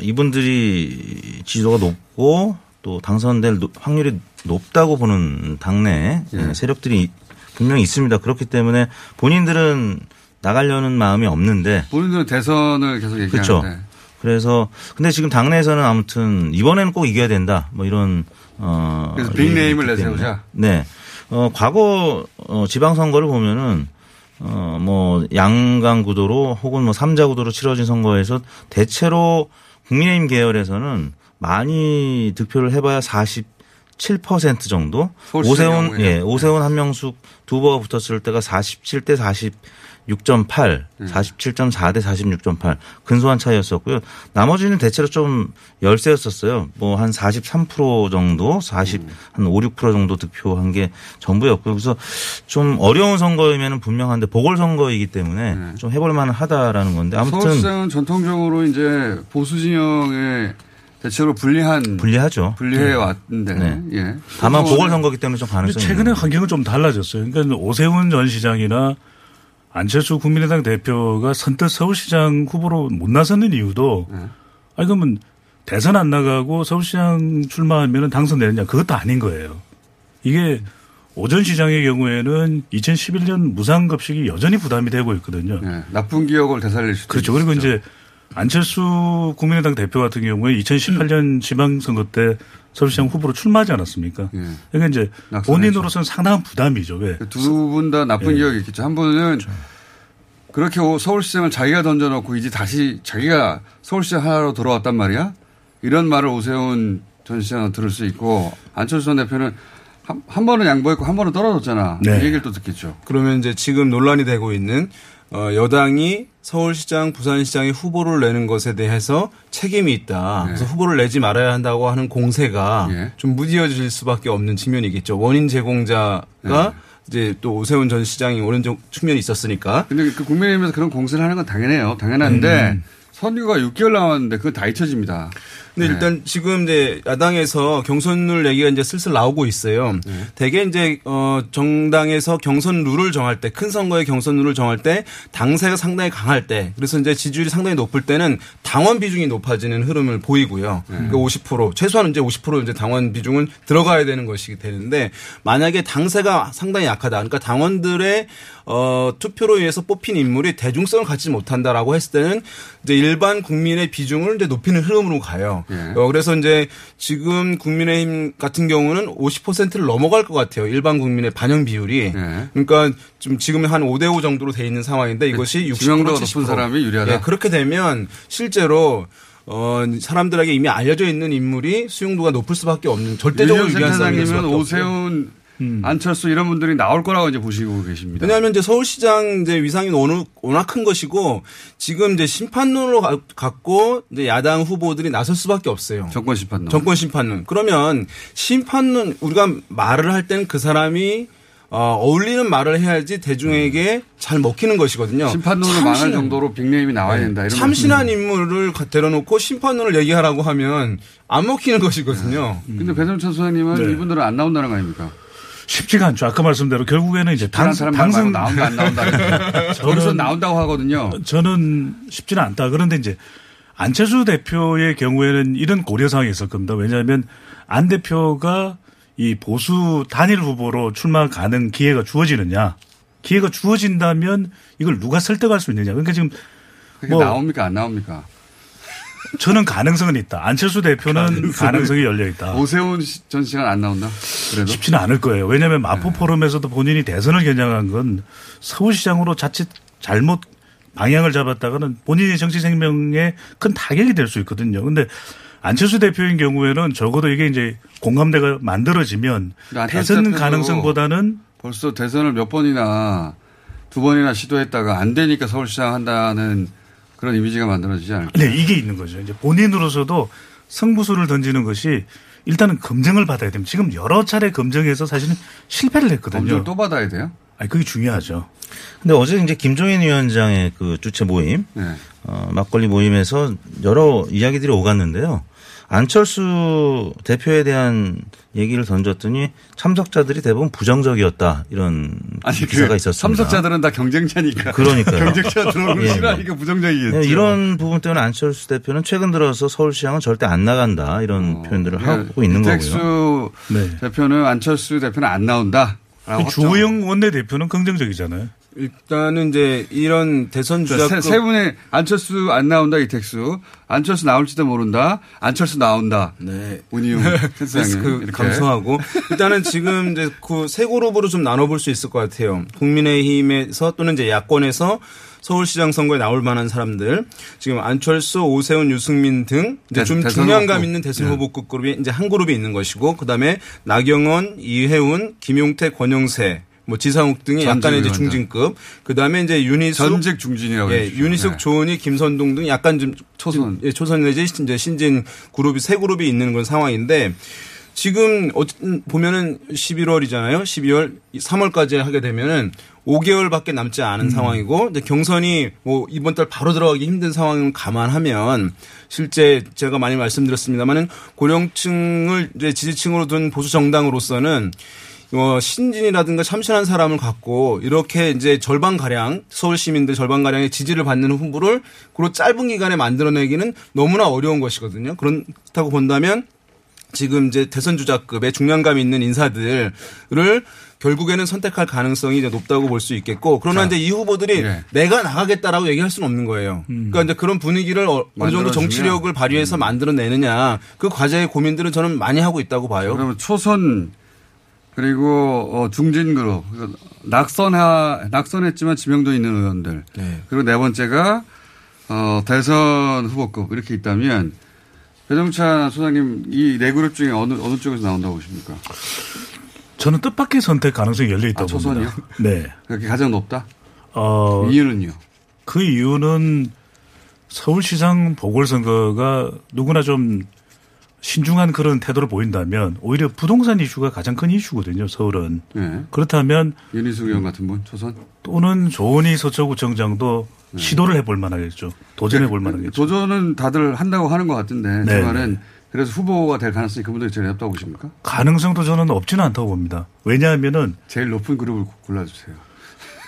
이분들이 지도가 높고 또 당선될 노- 확률이 높다고 보는 당내 예. 세력들이 분명히 있습니다. 그렇기 때문에 본인들은 나가려는 마음이 없는데 본인들은 대선을 계속 그렇죠. 얘기하는데 그래서 근데 지금 당내에서는 아무튼 이번에는 꼭 이겨야 된다. 뭐 이런 어 그래서 빅네임을. 내세우자. 네. 어 과거 어 지방 선거를 보면은 어뭐 양강 구도로 혹은 뭐 삼자 구도로 치러진 선거에서 대체로 국민의힘 계열에서는 많이 득표를 해봐야 40 7% 정도. 오세훈. 예, 오세훈 한명숙 두 후보가 붙었을 때가 47대 46.8, 음. 47.4 대 46.8 근소한 차이였었고요. 나머지는 대체로 좀 열세였었어요. 뭐 한 43% 정도, 40, 음. 한 5, 6% 정도 득표한 게 전부였고요. 그래서 좀 어려운 선거이면 분명한데 보궐선거이기 때문에 좀 해볼 만 하다라는 건데 아무튼 네. 서울시장은 전통적으로 이제 보수 진영의 대체로 불리한 불리하죠. 분리해 네. 왔는데 네. 예. 다만 보궐선거기 때문에 좀 가능성이 최근에 환경은 좀 달라졌어요. 그러니까 오세훈 전 시장이나 안철수 국민의당 대표가 선뜻 서울시장 후보로 못 나서는 이유도 네. 아니 그러면 대선 안 나가고 서울시장 출마하면 당선되느냐 그것도 아닌 거예요. 이게 오전 시장의 경우에는 2011년 무상급식이 여전히 부담이 되고 있거든요. 나쁜 기억을 되살릴 수도 그렇죠. 그리고 이제 안철수 국민의당 대표 같은 경우에 2018년 지방선거 때 서울시장 후보로 출마하지 않았습니까? 그러니까 이제 본인으로서는 상당한 부담이죠. 왜? 두 분 다 나쁜 예. 기억이 있겠죠. 한 분은 그렇게 오- 서울시장을 자기가 던져놓고 이제 다시 자기가 서울시장 하나로 돌아왔단 말이야? 이런 말을 오세훈 전 시장은 들을 수 있고 안철수 전 대표는 한, 한 번은 양보했고 한 번은 떨어졌잖아. 네. 이 얘기를 또 듣겠죠. 그러면 이제 지금 논란이 되고 있는 어, 여당이 서울시장, 부산시장의 후보를 내는 것에 대해서 책임이 있다. 그래서 후보를 내지 말아야 한다고 하는 공세가 좀 무디어질 수밖에 없는 측면이겠죠. 원인 제공자가 이제 또 오세훈 전 시장이 오른쪽 측면이 있었으니까. 근데 그 국민의힘에서 그런 공세를 하는 건 당연해요. 당연한데 음. 선거가 6개월 남았는데 그거 다 잊혀집니다. 근데 네. 일단 지금 이제 야당에서 경선룰 얘기가 이제 슬슬 나오고 있어요. 네. 대개 이제 어 정당에서 경선 룰을 정할 때 큰 선거의 경선 룰을 정할 때 당세가 상당히 강할 때 그래서 이제 지지율이 상당히 높을 때는 당원 비중이 높아지는 흐름을 보이고요. 네. 그러니까 50% 최소한 이제 50% 이제 당원 비중은 들어가야 되는 것이 되는데 만약에 당세가 상당히 약하다. 그러니까 당원들의 어 투표로 의해서 뽑힌 인물이 대중성을 갖지 못한다라고 했을 때는 이제 일반 국민의 비중을 이제 높이는 흐름으로 가요. 어, 그래서 이제 지금 국민의힘 같은 경우는 50%를 넘어갈 것 같아요. 일반 국민의 반영 비율이. 그러니까 좀 지금 한 5대 5 정도로 돼 있는 상황인데 이것이 60% 지명도가 70%. 높은 사람이 유리하다. 예, 그렇게 되면 실제로 어, 사람들에게 이미 알려져 있는 인물이 수용도가 높을 수밖에 없는 절대적으로 유리한 센터장님은 수밖에 없어 요. 오세훈, 안철수 이런 분들이 나올 거라고 이제 보시고 계십니다. 왜냐하면 이제 서울시장 이제 위상이 워낙, 워낙 큰 것이고 지금 이제 심판론으로 가- 갖고 이제 야당 후보들이 나설 수밖에 없어요. 정권 심판론. 정권 심판론. 그러면 심판론 우리가 말을 할 때는 그 사람이 어, 어울리는 말을 해야지 대중에게 잘 먹히는 것이거든요. 참신한- 망할 정도로 빅네임이 나와야 된다. 이런 참신한 인물을 가- 데려놓고 심판론을 얘기하라고 하면 안 먹히는 것이거든요. 근데 배정찬 소장님은 네. 이분들은 안 나온다는 거 아닙니까? 쉽지가 않죠. 아까 말씀대로 결국에는 이제 당 당, 사람 당선 나온다 안 나온다. 저기서 나온다고 하거든요. 저는 쉽지는 않다. 그런데 이제 안철수 대표의 경우에는 이런 고려 사항이 있을 겁니다. 왜냐하면 안 대표가 이 보수 단일 후보로 출마 가능 기회가 주어지느냐. 기회가 주어진다면 이걸 누가 설득할 수 있느냐. 그러니까 지금 그게 나옵니까 안 나옵니까? 저는 가능성은 있다. 안철수 대표는 가능성이 열려 있다. 오세훈 시- 전 시간 안 나온다. 그래도 쉽지는 않을 거예요. 왜냐하면 마포 네. 포럼에서도 본인이 대선을 겨냥한 건 서울시장으로 자칫 잘못 방향을 잡았다가는 본인의 정치 생명에 큰 타격이 될 수 있거든요. 근데 안철수 대표인 경우에는 적어도 이게 이제 공감대가 만들어지면 안철수 대선 가능성보다는 벌써 대선을 몇 번이나 두 번이나 시도했다가 안 되니까 서울시장 한다는 그런 이미지가 만들어지지 않을까? 네, 이게 있는 거죠. 이제 본인으로서도 승부수를 던지는 것이 일단은 검증을 받아야 됩니다. 지금 여러 차례 검증해서 사실은 실패를 했거든요. 검증을 또 받아야 돼요? 아니, 그게 중요하죠. 근데 어제 이제 김종인 위원장의 그 주최 모임, 네. 어, 막걸리 모임에서 여러 이야기들이 오갔는데요. 안철수 대표에 대한 얘기를 던졌더니 참석자들이 대부분 부정적이었다 이런 아니 기사가 그 있었습니다. 참석자들은 다 경쟁자니까. 그러니까요. 경쟁자 들어오는 걸 예, 싫어하니까 부정적이겠죠. 네, 이런 부분 때문에 안철수 대표는 최근 들어서 서울시장은 절대 안 나간다 이런 표현들을 하고 있는 거고요. 이택수 대표는 안철수 대표는 안 나온다. 그 주호영 원내대표는 긍정적이잖아요. 일단은 이제 이런 대선 세, 주자급 세 분의 안철수 안 나온다 이택수 안철수 나올지도 모른다 안철수 나온다 네 운이용 그 이렇게. 감소하고 일단은 지금 이제 그 세 그룹으로 좀 나눠볼 수 있을 것 같아요. 국민의힘에서 또는 이제 야권에서 서울시장 선거에 나올 만한 사람들 지금 안철수, 오세훈, 유승민 등 이제 대- 좀 중량감 후보. 있는 대선 네. 후보급 그룹이 이제 한 그룹이 있는 것이고 그다음에 나경원, 이혜훈, 김용태, 권영세 뭐 지상욱 등이 약간의 이제 중진급. 그 다음에 이제 윤희숙 전직 중진이라고 예. 윤희숙, 네. 조은희, 김선동 등 약간 좀 초선. 예, 초선 내지 이제 신진 그룹이 세 그룹이 있는 그런 상황인데 지금 어 보면은 11월이잖아요. 12월 3월까지 하게 되면은 5개월밖에 남지 않은 상황이고 이제 경선이 뭐 이번 달 바로 들어가기 힘든 상황을 감안하면 실제 제가 많이 말씀드렸습니다만은 고령층을 이제 지지층으로 둔 보수 정당으로서는 어, 신진이라든가 참신한 사람을 갖고 이렇게 이제 절반 가량 서울 시민들 절반 가량의 지지를 받는 후보를 그로 짧은 기간에 만들어내기는 너무나 어려운 것이거든요. 그렇다고 본다면 지금 이제 대선 주자급의 중량감 있는 인사들을 결국에는 선택할 가능성이 이제 높다고 볼 수 있겠고 그러나 자, 이제 이 후보들이 예. 내가 나가겠다라고 얘기할 수는 없는 거예요. 그러니까 이제 그런 분위기를 어, 어느 정도. 정치력을 발휘해서 만들어내느냐 그 과제의 고민들은 저는 많이 하고 있다고 봐요. 그러면 초선 그리고 어, 중진 그룹 그러니까 낙선하 낙선했지만 지명도 있는 의원들 네. 그리고 네 번째가 어, 대선 후보급 이렇게 있다면 배정찬 소장님 이 네 그룹 중에 어느 어느 쪽에서 나온다고 보십니까? 저는 뜻밖의 선택 가능성이 열려 있다고 아, 초선이요? 봅니다. 네. 그게 가장 높다? 어, 이유는요? 그 이유는 서울시장 보궐선거가 누구나 좀 신중한 그런 태도를 보인다면 오히려 부동산 이슈가 가장 큰 이슈거든요. 서울은. 네. 그렇다면 윤희숙 의원 같은 분 초선 또는 조은희 서초구청장도 네. 시도를 해볼 만하겠죠. 도전해 볼 만하겠죠. 도전은 다들 한다고 하는 것 같은데 네, 하지만은 그래서 후보가 될 가능성이 그분들이 제일 높다고 보십니까? 가능성도 저는 없지는 않다고 봅니다. 왜냐하면은 제일 높은 그룹을 골라주세요.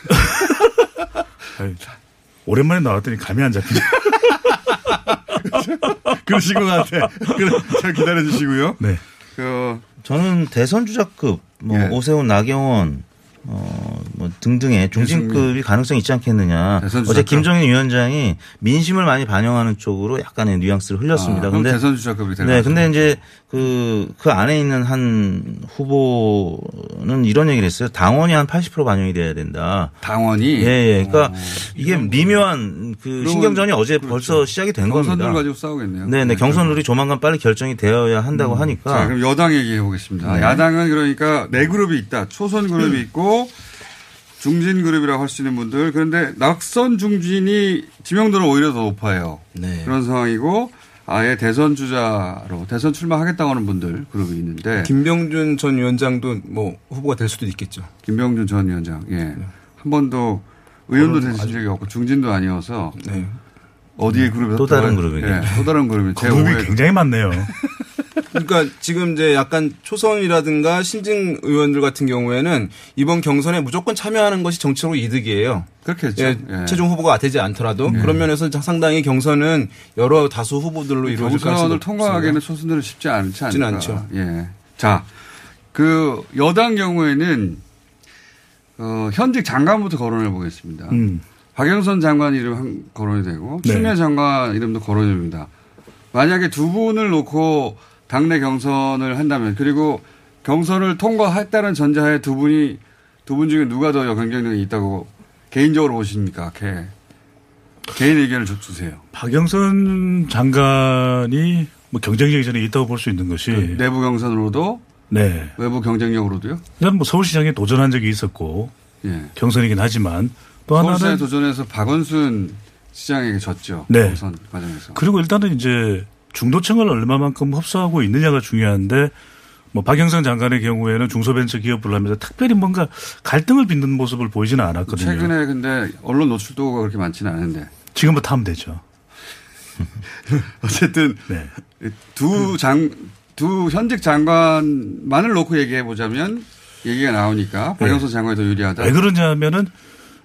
오랜만에 나왔더니 감이 안 잡히네. 그러신 것 같아. 그래, 잘 기다려 주시고요. 네. 그 저는 대선 주자급 뭐 예. 오세훈, 나경원 어, 뭐 등등의 중진급이 가능성이 있지 않겠느냐. 대선 어제. 김정인 위원장이 민심을 많이 반영하는 쪽으로 약간의 뉘앙스를 흘렸습니다. 아, 그럼 근데 대선 주자급이 될 네, 근데 이제 그, 그 안에 있는 한 후보는 이런 얘기를 했어요. 당원이 한 80% 반영이 돼야 된다. 당원이? 예, 예. 그러니까 이게 미묘한 그 신경전이 어제 벌써 시작이 된 겁니다. 경선들 가지고 싸우겠네요. 네, 네. 경선룰이 조만간 빨리 결정이 되어야 한다고 하니까. 자, 그럼 여당 얘기해 보겠습니다. 네. 야당은 그러니까 네 그룹이 있다. 초선 그룹이 있고 중진 그룹이라고 할 수 있는 분들. 그런데 낙선 중진이 지명도는 오히려 더 높아요. 네. 그런 상황이고 아예 대선 주자로 대선 출마하겠다고 하는 분들 그룹이 있는데 김병준 전 위원장도 뭐 후보가 될 수도 있겠죠. 김병준 전 위원장. 예. 한 번도 의원도 되신 적이 없고 중진도 아니어서 네. 어디에 그룹에 또 다른 그룹이겠죠. 예, 또 다른 그룹이 제 그룹이 오해- 굉장히 많네요. 그러니까 지금 이제 약간 초선이라든가 신진 의원들 같은 경우에는 이번 경선에 무조건 참여하는 것이 정치적으로 이득이에요. 그렇겠죠. 예, 예. 최종 후보가 되지 않더라도 그런 면에서 상당히 경선은 여러 다수 후보들로 이루어질 가능성이 경선을 높습니다. 통과하기에는 초선들은 쉽지 않지 않을까. 않죠. 예. 자, 그 여당 경우에는 어, 현직 장관부터 거론해 보겠습니다. 음. 박영선 장관 이름 한 거론이 되고 네. 추미애 장관 이름도 거론이 됩니다. 만약에 두 분을 놓고 당내 경선을 한다면 그리고 경선을 통과했다는 전제하에 두 분이 두 분 중에 누가 더 경쟁력이 있다고 개인적으로 보십니까? 개, 개인 의견을 좀 주세요. 박영선 장관이 뭐 경쟁력이 저는 있다고 볼 수 있는 것이 내부 경선으로도 네. 외부 경쟁력으로도요? 그냥 뭐 서울시장에 도전한 적이 있었고 예. 경선이긴 하지만 또 서울시에 하나는 도전해서 박원순 시장에게 졌죠. 네. 경선 과정에서. 그리고 일단은 이제 중도층을 얼마만큼 흡수하고 있느냐가 중요한데 뭐 박영선 장관의 경우에는 중소벤처기업을 하면서 특별히 뭔가 갈등을 빚는 모습을 보이지는 않았거든요. 최근에 근데 언론 노출도가 그렇게 많지는 않은데. 지금부터 하면 되죠. 어쨌든 네. 두 장, 두 현직 장관만을 놓고 얘기해 보자면 얘기가 나오니까 박영선 장관이 더 유리하다. 왜 그러냐면은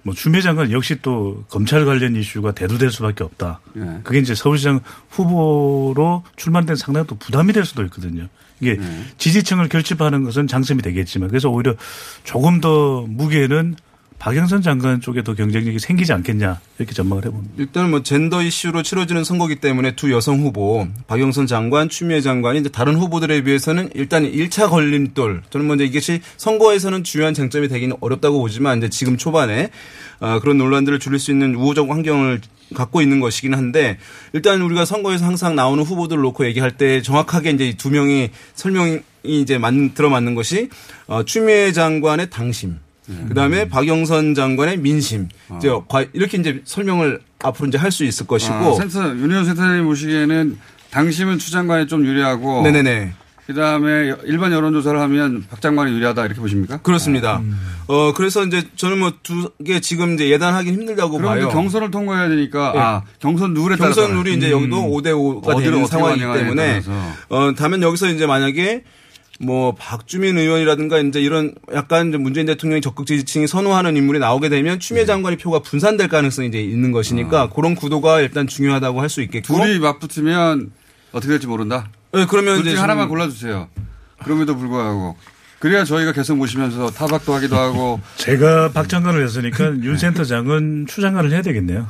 뭐 추미애 장관 역시 또 검찰 관련 이슈가 대두될 수밖에 없다. 예. 그게 이제 서울시장 후보로 출마된 상당히 또 부담이 될 수도 있거든요. 이게 지지층을 결집하는 것은 장점이 되겠지만 그래서 오히려 조금 더 무게는 박영선 장관 쪽에 더 경쟁력이 생기지 않겠냐 이렇게 전망을 해봅니다. 일단 뭐 젠더 이슈로 치러지는 선거기 때문에 두 여성 후보 박영선 장관, 추미애 장관이 이제 다른 후보들에 비해서는 일단 1차 걸림돌 저는 먼저 이것이 선거에서는 중요한 쟁점이 되기는 어렵다고 보지만 이제 지금 초반에 어, 그런 논란들을 줄일 수 있는 우호적 환경을 갖고 있는 것이긴 한데 일단 우리가 선거에서 항상 나오는 후보들을 놓고 얘기할 때 정확하게 이제 두 명이 설명이 이제 만 들어맞는 것이 어, 추미애 장관의 당심. 그다음에 박영선 장관의 민심. 이제 과- 이렇게 이제 설명을 앞으로 이제 할 수 있을 것이고. 아, 센터 윤희원 센터장님 보시기에는 당심은 추 장관이 좀 유리하고 네네네. 그다음에 일반 여론조사를 하면 박 장관이 유리하다 이렇게 보십니까? 그렇습니다. 어 그래서 이제 저는 뭐 두 개 지금 이제 예단하긴 힘들다고 그럼 봐요. 경선을 통과해야 되니까 예. 아 경선 룰에 따라 경선 룰이 이제 여기도 5대 5가 어디를 되는 상황이기 때문에 따라서. 어 다만 여기서 이제 만약에 뭐 박주민 의원이라든가 이제 이런 약간 이제 문재인 대통령이 적극 지지층이 선호하는 인물이 나오게 되면 네. 추미애 장관의 표가 분산될 가능성이 이제 있는 것이니까 그런 구도가 일단 중요하다고 할 수 있겠고 아. 둘이 맞붙으면 어떻게 될지 모른다. 네, 그러면 둘 중에 이제 하나만 좀- 골라주세요. 그럼에도 불구하고 그래야 저희가 계속 모시면서 타박도 하기도 하고 제가 박 장관을 했으니까 윤 센터장은 추 장관을 해야 되겠네요.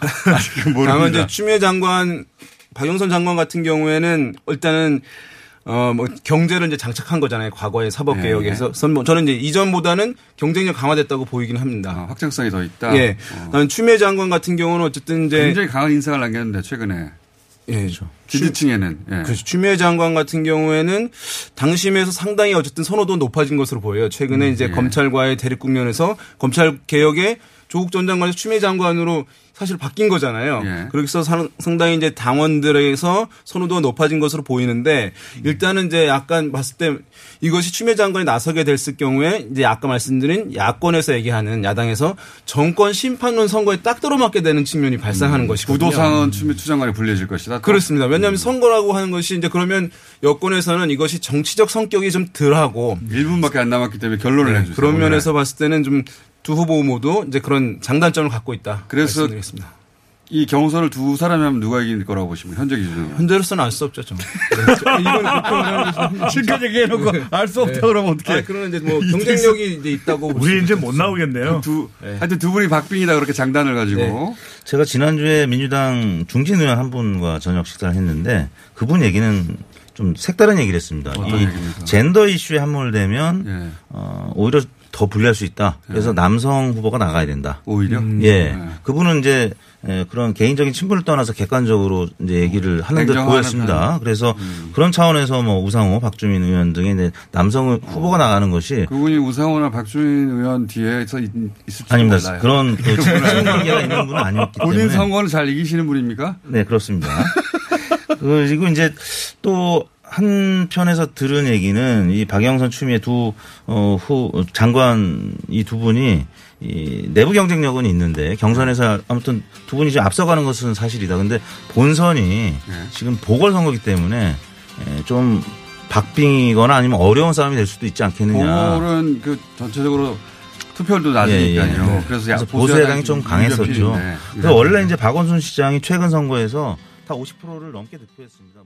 다만 이제 추미애 장관, 박영선 장관 같은 경우에는 일단은 어 뭐 경제를 이제 장착한 거잖아요. 과거의 사법 네. 개혁에서 선- 저는 이제 이전보다는 경쟁력 강화됐다고 보이긴 합니다. 아, 확장성이 더 있다. 예. 어. 추미애 장관 같은 경우는 어쨌든 이제 굉장히 강한 인상을 남겼는데 최근에 예, 그렇죠. 지지층에는 예. 그래서 추미애 장관 같은 경우에는 당심에서 상당히 어쨌든 선호도 높아진 것으로 보여요. 최근에 음, 이제 예. 검찰과의 대립 국면에서 검찰 개혁에 조국 전 장관에서 추미애 장관으로 사실 바뀐 거잖아요. 예. 그래서 상- 상당히 이제 당원들에서 선호도가 높아진 것으로 보이는데 일단은 이제 약간 봤을 때 이것이 추미애 장관이 나서게 됐을 경우에 이제 아까 말씀드린 야권에서 얘기하는 야당에서 정권 심판론 선거에 딱 들어맞게 되는 측면이 발생하는 것이거든요. 구도상은 추미 추장관이 불리해질 것이다. 또. 그렇습니다. 왜냐하면 선거라고 하는 것이 이제 그러면 여권에서는 이것이 정치적 성격이 좀 덜하고 1분밖에 안 남았기 때문에 결론을 해주세요. 그런 오늘. 면에서 봤을 때는 좀 두 후보 모두 이제 그런 장단점을 갖고 있다. 그래서 말씀드리겠습니다. 이 경선을 두 사람이 하면 누가 이길 거라고 보십니까? 현재 기준으로. 현재로서는 알 수 없죠, 좀. 이건 그렇게 지금까지 얘기해놓고 알수 없다 그러면 어떡해. 아, 그러면 이제 뭐 경쟁력이 이제 있다고. 우리 이제 못 나오겠네요. 두, 하여튼 두 분이 박빙이다 그렇게 장단을 가지고. 네. 제가 지난주에 민주당 중진 의원 한 분과 저녁 식사를 했는데 그분 얘기는 좀 색다른 얘기를 했습니다. 어떤 이 얘기입니까? 젠더 이슈에 함몰되면 예. 어, 오히려 더 불리할 수 있다. 그래서 남성 후보가 나가야 된다. 오히려? 예. 네. 그분은 이제 예, 그런 개인적인 친분을 떠나서 객관적으로 이제 얘기를 하는 듯 보였습니다. 편. 그래서 그런 차원에서 뭐 우상호, 박주민 의원 등의 남성 후보가 나가는 것이 그분이 우상호나 박주민 의원 뒤에서 있, 있을지 아닙니다. 몰라요. 그런 또 친분 관계가 있는 분은 아니었기 때문에. 본인 선거는 잘 이기시는 분입니까? 네, 그렇습니다. 그리고 이제 또 한편에서 들은 얘기는 이 박영선 추미애 두, 어, 후, 장관 이 두 분이 이 내부 경쟁력은 있는데 경선에서 아무튼 두 분이 좀 앞서가는 것은 사실이다. 근데 본선이 지금 보궐선거기 때문에 예, 좀 박빙이거나 아니면 어려운 싸움이 될 수도 있지 않겠느냐. 보궐은 그 전체적으로 투표율도 낮으니까요. 예, 예. 그래서, 그래서 야- 보수 야당이 좀 강했었죠. 그래서 원래 이제 박원순 시장이 최근 선거에서 다 50%를 넘게 득표했습니다. 뭐